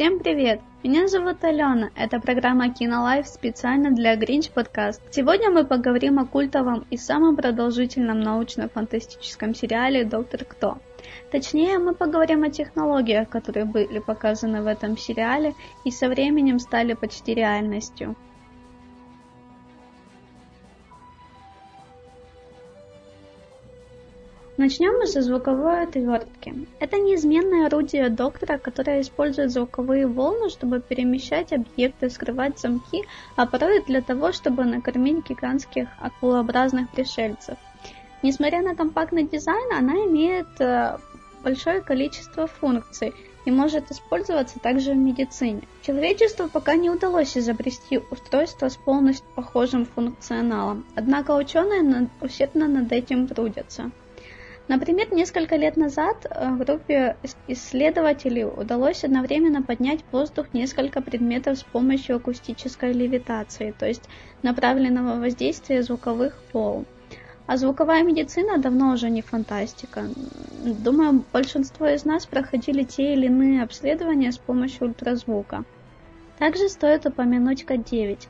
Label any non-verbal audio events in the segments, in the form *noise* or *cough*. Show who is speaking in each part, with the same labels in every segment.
Speaker 1: Всем привет! Меня зовут Алена. Это программа Кинолайф специально для Гринч подкаст. Сегодня мы поговорим о культовом и самом продолжительном научно-фантастическом сериале «Доктор Кто». Точнее, мы поговорим о технологиях, которые были показаны в этом сериале и со временем стали почти реальностью. Начнем мы со звуковой отвертки. Это неизменное орудие доктора, которое использует звуковые волны, чтобы перемещать объекты, скрывать замки, а порой для того, чтобы накормить гигантских акулообразных пришельцев. Несмотря на компактный дизайн, она имеет э, большое количество функций и может использоваться также в медицине. Человечеству пока не удалось изобрести устройство с полностью похожим функционалом, однако ученые усердно над этим трудятся. Например, несколько лет назад э, группе исследователей удалось одновременно поднять в воздух несколько предметов с помощью акустической левитации, то есть направленного воздействия звуковых волн. А звуковая медицина давно уже не фантастика. Думаю, большинство из нас проходили те или иные обследования с помощью ультразвука. Также стоит упомянуть К9.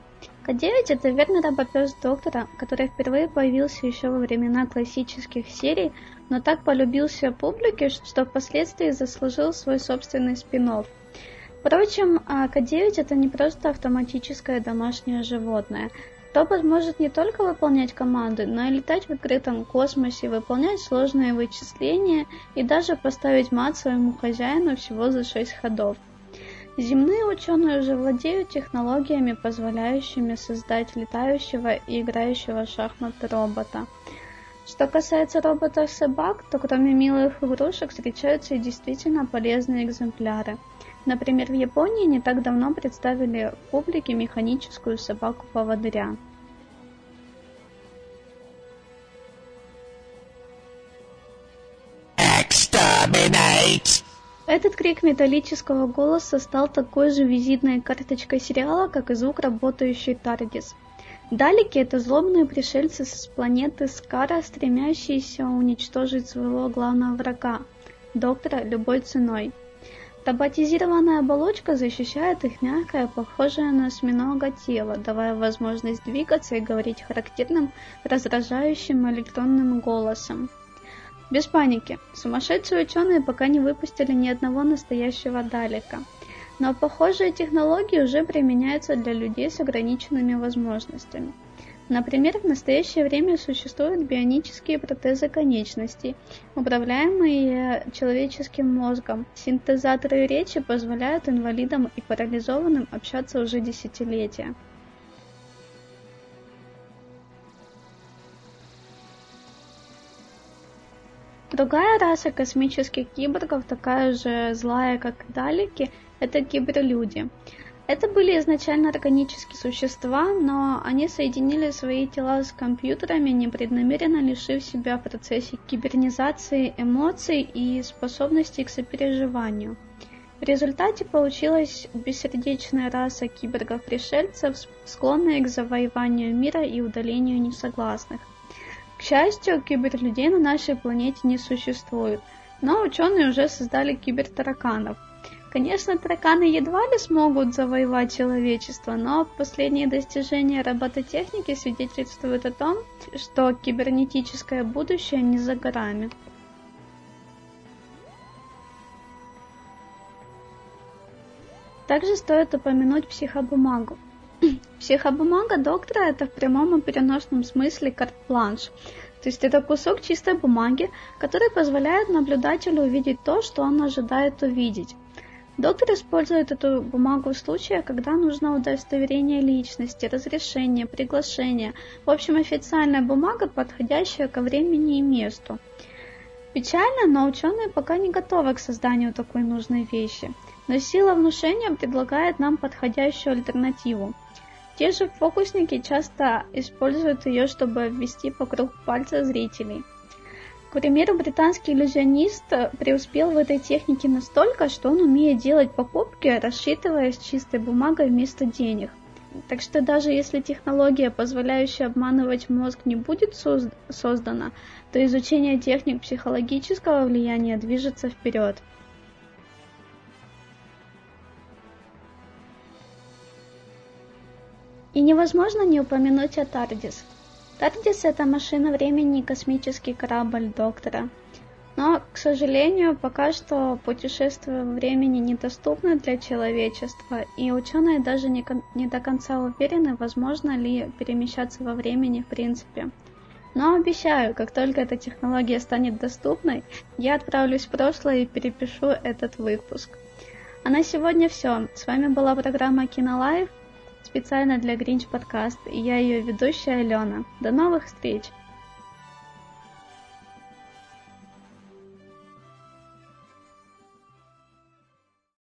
Speaker 1: К9 – это верный робопес доктора, который впервые появился еще во времена классических серий, но так полюбился публике, что впоследствии заслужил свой собственный спин -офф. Впрочем, К9 это не просто автоматическое домашнее животное. Робот может не только выполнять команды, но и летать в открытом космосе, выполнять сложные вычисления и даже поставить мат своему хозяину всего за 6 ходов. Земные ученые уже владеют технологиями, позволяющими создать летающего и играющего в шахматы робота. Что касается роботов-собак, то кроме милых игрушек встречаются и действительно полезные экземпляры. Например, в Японии не так давно представили публике механическую собаку-поводыря. Exterminate! Этот крик металлического голоса стал такой же визитной карточкой сериала, как и звук работающей Тардис. Далеки — это злобные пришельцы с планеты Скара, стремящиеся уничтожить своего главного врага — доктора любой ценой. Роботизированная оболочка защищает их мягкое, похожее на осьминога тело, давая возможность двигаться и говорить характерным, раздражающим электронным голосом. Без паники. Сумасшедшие ученые пока не выпустили ни одного настоящего Далека. Но похожие технологии уже применяются для людей с ограниченными возможностями. Например, в настоящее время существуют бионические протезы конечностей, управляемые человеческим мозгом. Синтезаторы речи позволяют инвалидам и парализованным общаться уже десятилетия. Другая раса космических киборгов, такая же злая, как Далеки, это киберлюди. Это были изначально органические существа, но они соединили свои тела с компьютерами, непреднамеренно лишив себя в процессе кибернизации эмоций и способностей к сопереживанию. В результате получилась бессердечная раса киборгов-пришельцев, склонная к завоеванию мира и удалению несогласных. Счастью, киберлюдей на нашей планете не существует, но ученые уже создали кибертараканов. Конечно, тараканы едва ли смогут завоевать человечество, но последние достижения робототехники свидетельствуют о том, что кибернетическое будущее не за горами. Также стоит упомянуть психобумагу. *clears throat* Психобумага доктора это в прямом и переносном смысле карт-планш. То есть это кусок чистой бумаги, который позволяет наблюдателю увидеть то, что он ожидает увидеть. Доктор использует эту бумагу в случаях, когда нужно удостоверение личности, разрешение, приглашение, в общем официальная бумага, подходящая ко времени и месту. Печально, но ученые пока не готовы к созданию такой нужной вещи. Но сила внушения предлагает нам подходящую альтернативу. Те же фокусники часто используют ее, чтобы ввести вокруг пальца зрителей. К примеру, британский иллюзионист преуспел в этой технике настолько, что он умеет делать покупки, рассчитываясь чистой бумагой вместо денег. Так что даже если технология, позволяющая обманывать мозг, не будет создана, то изучение техник психологического влияния движется вперед. И невозможно не упомянуть о Тардис. Тардис – это машина времени и космический корабль доктора. Но, к сожалению, пока что путешествие во времени недоступно для человечества, и ученые даже не, не до конца уверены, возможно ли перемещаться во времени в принципе. Но обещаю, как только эта технология станет доступной, я отправлюсь в прошлое и перепишу этот выпуск. А на сегодня все. С вами была программа Кинолайв специально для Гринч подкаст, и я ее ведущая Алена. До новых встреч!